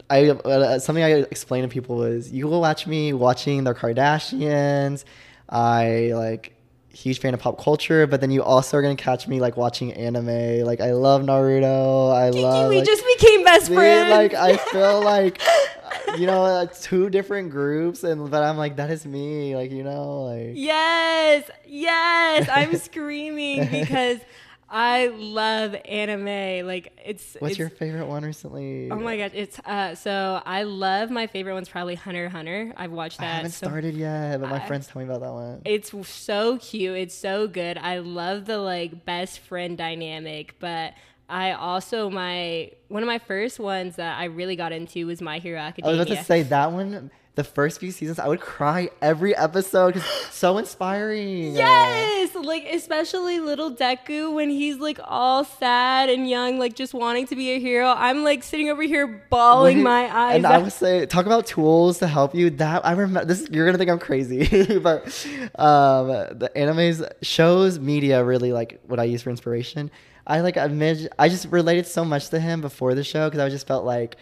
I uh, something I explain to people is you will watch me watching the Kardashians. I like huge fan of pop culture, but then you also are gonna catch me like watching anime. Like I love Naruto. I Kiki, love. We like, just became best friends. Like I feel *laughs* like you know uh, two different groups, and but I'm like that is me. Like you know like. Yes, yes, I'm *laughs* screaming because I love anime. Like it's. What's it's, your favorite one recently? Oh my god, it's uh. So I love my favorite one's probably Hunter Hunter. I've watched that. I haven't so started yet, but my I, friends tell me about that one. It's so cute. It's so good. I love the like best friend dynamic, but I also my one of my first ones that I really got into was My Hero Academia. I was about to say that one the first few seasons, I would cry every episode because so inspiring. Yes, like especially little Deku when he's like all sad and young, like just wanting to be a hero. I'm like sitting over here bawling my eyes. And out. I would say, talk about tools to help you. That I remember. This you're gonna think I'm crazy, *laughs* but um, the animes shows media really like what I use for inspiration. I like I, I just related so much to him before the show because I just felt like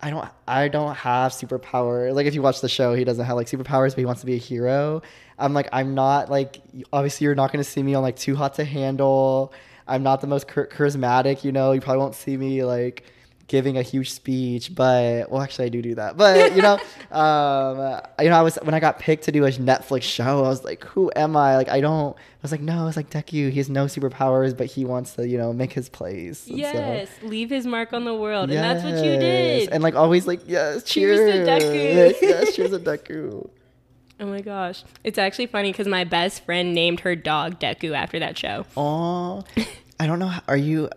I don't I don't have superpower. Like if you watch the show, he doesn't have like superpowers, but he wants to be a hero. I'm like I'm not like obviously you're not going to see me on like Too Hot to Handle. I'm not the most char- charismatic, you know. You probably won't see me like giving a huge speech, but well, actually, I do do that. But you know, *laughs* um, you know, I was when I got picked to do a Netflix show, I was like, who am I? Like, I don't. I was like, no, it's like Deku. He has no superpowers, but he wants to, you know, make his place. And so- Yes, leave his mark on the world, and that's what you did. And like always, like yes, cheers, Cheers to Deku. *laughs* Yes, *laughs* yes, cheers to Deku. oh my gosh, it's actually funny because my best friend named her dog Deku after that show. Oh, I don't know. how- Are you?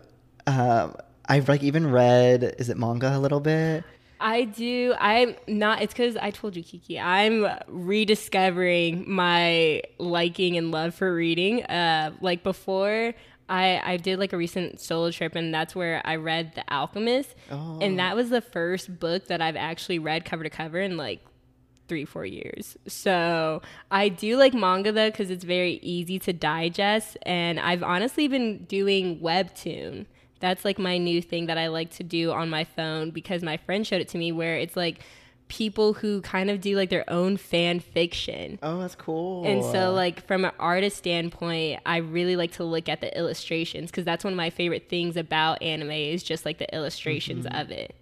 Um, I've like even read. Is it manga a little bit? I do. I'm not. It's because I told you, Kiki. I'm rediscovering my liking and love for reading. Uh, like before, I I did like a recent solo trip, and that's where I read The Alchemist, oh. and that was the first book that I've actually read cover to cover in like three four years so i do like manga though because it's very easy to digest and i've honestly been doing webtoon that's like my new thing that i like to do on my phone because my friend showed it to me where it's like people who kind of do like their own fan fiction Oh, that's cool. and so, like, from an artist standpoint, I really like to look at the illustrations because that's one of my favorite things about anime is just like the illustrations Mm-hmm. of it.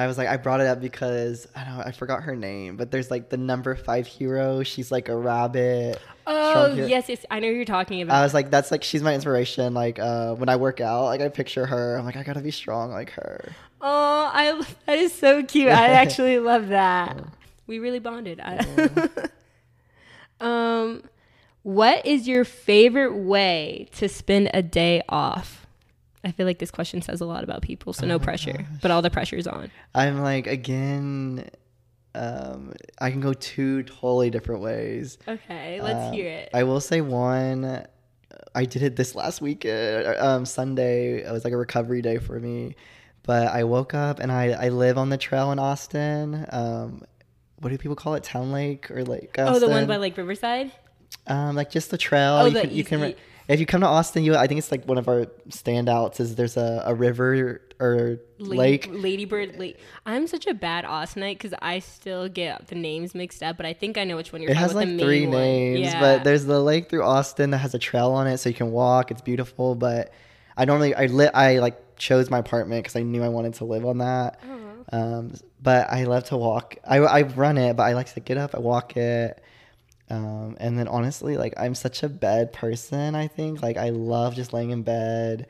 I was like, I brought it up because I don't know, I forgot her name, but there's like the number five hero. She's like a rabbit. Oh, yes, yes. I know who you're talking about. I was like, that's like she's my inspiration. Like uh, when I work out, like I picture her. I'm like, I gotta be strong like her. oh, I that is so cute. I *laughs* actually love that. We really bonded. I, *laughs* um, what is your favorite way to spend a day off? I feel like this question says a lot about people, so no pressure, but all the pressure is on. I'm like again. Um, I can go two totally different ways. Okay, let's Um, hear it. I will say one. I did it this last weekend, um, Sunday. It was like a recovery day for me. But I woke up and I, I live on the trail in Austin. Um, what do people call it? Town Lake or Lake? oh, the one by like Riverside. um, like just the trail. Oh, you the can, you can easy- if you come to Austin, you I think it's like one of our standouts is there's a, a river or lake. Ladybird Lake. I'm such a bad Austinite because I still get the names mixed up, but I think I know which one you're It talking has like three names, Yeah. but there's the lake through Austin that has a trail on it, so you can walk. It's beautiful, but I normally I lit I like chose my apartment because I knew I wanted to live on that. Oh. Um, but I love to walk. I I run it, but I like to get up, I walk it. Um, and then honestly, like I'm such a bed person. I think like I love just laying in bed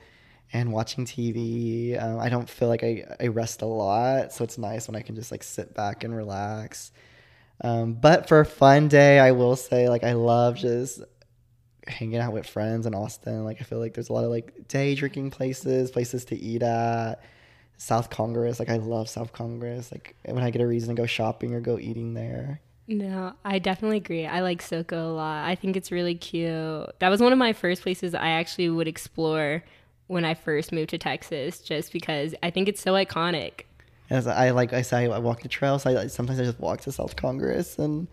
and watching TV. Um, I don't feel like I, I rest a lot, so it's nice when I can just like sit back and relax. Um, but for a fun day, I will say like I love just hanging out with friends in Austin. Like I feel like there's a lot of like day drinking places, places to eat at. South Congress, like I love South Congress. Like when I get a reason to go shopping or go eating there. No, I definitely agree. I like SoCo a lot. I think it's really cute. That was one of my first places I actually would explore when I first moved to Texas, just because I think it's so iconic. As I like I say, I walk the trails. so I like, sometimes I just walk to South Congress and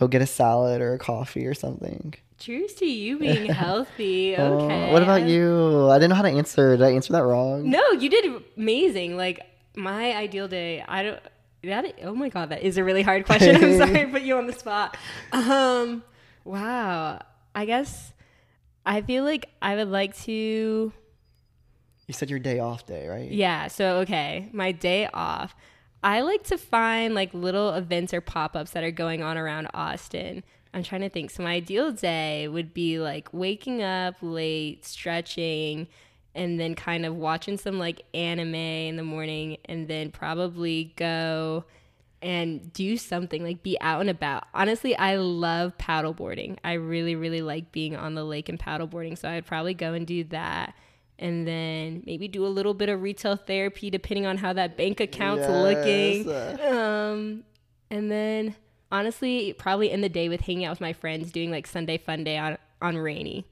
go get a salad or a coffee or something. Cheers to you being *laughs* healthy. Oh, what about you? I didn't know how to answer. Did I answer that wrong? No, you did amazing. Like my ideal day, I don't. That oh my god, that is a really hard question. I'm *laughs* sorry to put you on the spot. Um, wow. I guess I feel like I would like to. You said your day off day, right? Yeah. So okay, my day off. I like to find like little events or pop ups that are going on around Austin. I'm trying to think. So my ideal day would be like waking up late, stretching, and then kind of watching some like anime in the morning, and then probably go and do something like be out and about. Honestly, I love paddleboarding. I really, really like being on the lake and paddleboarding. So I'd probably go and do that. And then maybe do a little bit of retail therapy depending on how that bank account's looking. Um, and then honestly, probably end the day with hanging out with my friends, doing like Sunday fun day on on Rainey.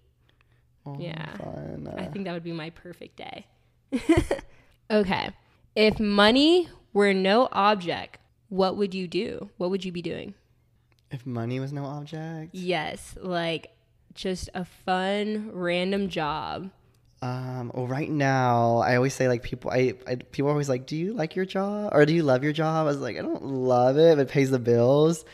Oh, Yeah. fun. I think that would be my perfect day. *laughs* okay. If money were no object, what would you do? What would you be doing? if money was no object, Yes, like just a fun random job. Um, well, right now, I always say like people, I, I people are always like, "Do you like your job or do you love your job?" I was like, I don't love it, but it pays the bills.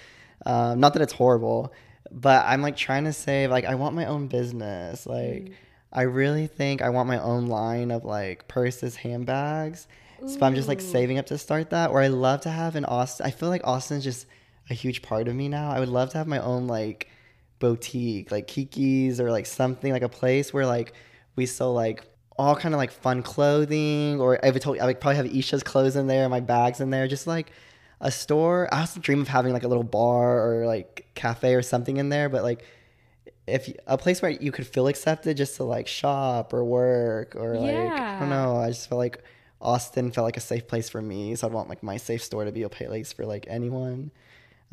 Um, not that it's horrible, but I'm like trying to save. Like, I want my own business. Like, mm. I really think I want my own line of like purses, handbags. So I'm just like saving up to start that. Or I love to have in Austin. I feel like Austin's just a huge part of me now. I would love to have my own like boutique, like Kiki's or like something like a place where like we sell like all kind of like fun clothing. Or I would totally, I would probably have Isha's clothes in there, and my bags in there, just like a store. I also dream of having like a little bar or like cafe or something in there, but like if a place where you could feel accepted just to like shop or work or like I don't know. I just felt like Austin felt like a safe place for me, so I'd want like my safe store to be a place for like anyone.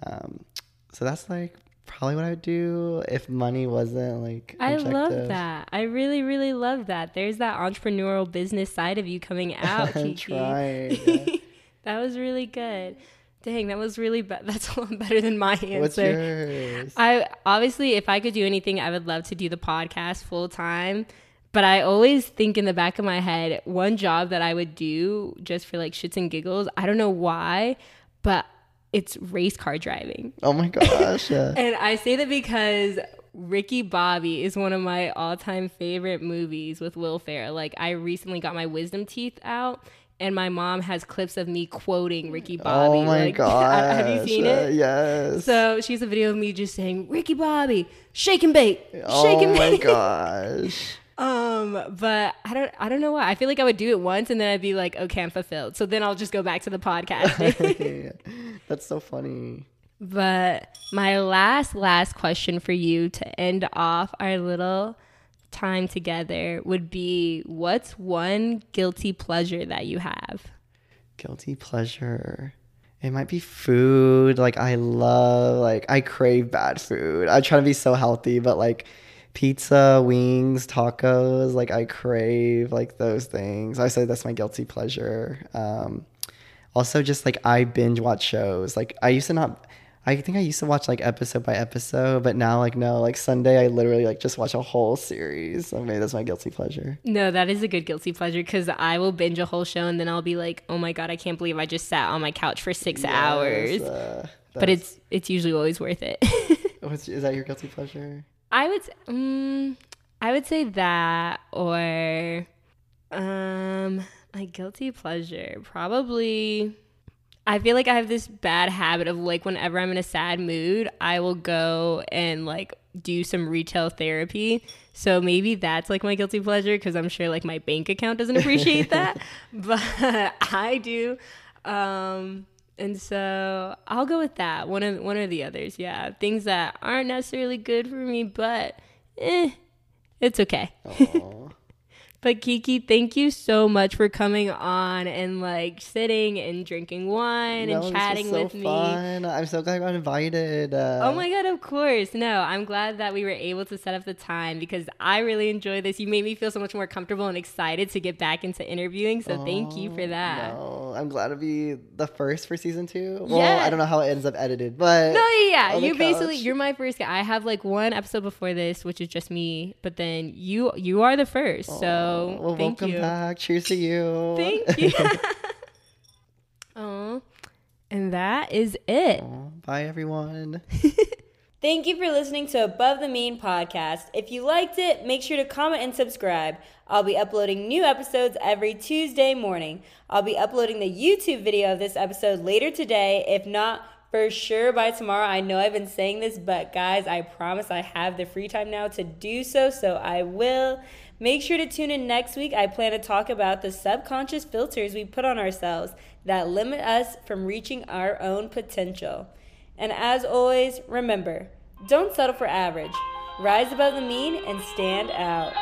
Um, so that's like probably what I would do if money wasn't like. I love that. I really, really love that. There's that entrepreneurial business side of you coming out, *laughs* Kiki. trying. yeah. *laughs* that was really good. Dang, that was really be- *laughs* that's a lot better than my answer. What's yours? I obviously, if I could do anything, I would love to do the podcast full time. But I always think in the back of my head, one job that I would do just for like shits and giggles. I don't know why, but it's race car driving. oh my gosh. Yeah. *laughs* And I say that because Ricky Bobby is one of my all time favorite movies with Will Ferrell. Like, I recently got my wisdom teeth out. And my mom has clips of me quoting Ricky Bobby. oh my Like, gosh. *laughs* Have you seen uh, it? Yes. So she's a video of me just saying Ricky Bobby, shake and bake, shake oh and bake. Oh my gosh. *laughs* Um, but I don't, I don't know why. I feel like I would do it once and then I'd be like, okay, I'm fulfilled. So then I'll just go back to the *laughs* podcast. That's so funny. but my last, last question for you to end off our little time together would be, what's one guilty pleasure that you have? Guilty pleasure. It might be food. Like I love like I crave bad food. I try to be so healthy, but like pizza, wings, tacos, like I crave like those things. I say that's my guilty pleasure. Um also just like I binge watch shows. Like I used to not I think I used to watch like episode by episode, but now like no, like Sunday I literally like just watch a whole series. So maybe that's my guilty pleasure. No, that is a good guilty pleasure because I will binge a whole show and then I'll be like, oh my God, I can't believe I just sat on my couch for six hours. Uh, but it's it's usually always worth it. *laughs* is that your guilty pleasure? I would um I would say that or um my guilty pleasure probably I feel like I have this bad habit of like whenever I'm in a sad mood, I will go and like do some retail therapy. So maybe that's like my guilty pleasure because I'm sure like my bank account doesn't appreciate *laughs* that, but *laughs* I do. Um, and so I'll go with that. One of one or the others. Yeah, things that aren't necessarily good for me, but eh, it's okay. But Kiki, thank you so much for coming on and like sitting and drinking wine No, and chatting so with me. I'm so glad I got invited. Uh, Oh my god, of course. No, I'm glad that we were able to set up the time because I really enjoy this. You made me feel so much more comfortable and excited to get back into interviewing. So thank you for that. No, I'm glad to be the first for season two. Well, Yeah. I don't know how it ends up edited, but No, yeah, you basically you're my first guy. I have like one episode before this, which is just me, but then you you are the first. So well, thank welcome you. back. Cheers to you. Thank *laughs* you. *laughs* Oh, and that is it. Aw, Bye, everyone. *laughs* Thank you for listening to Above the Mean podcast. If you liked it, make sure to comment and subscribe. I'll be uploading new episodes every Tuesday morning. I'll be uploading the YouTube video of this episode later today, if not for sure by tomorrow. I know I've been saying this, but guys, I promise I have the free time now to do so, so I will. Make sure to tune in next week. I plan to talk about the subconscious filters we put on ourselves that limit us from reaching our own potential. And as always, remember don't settle for average. Rise above the mean and stand out.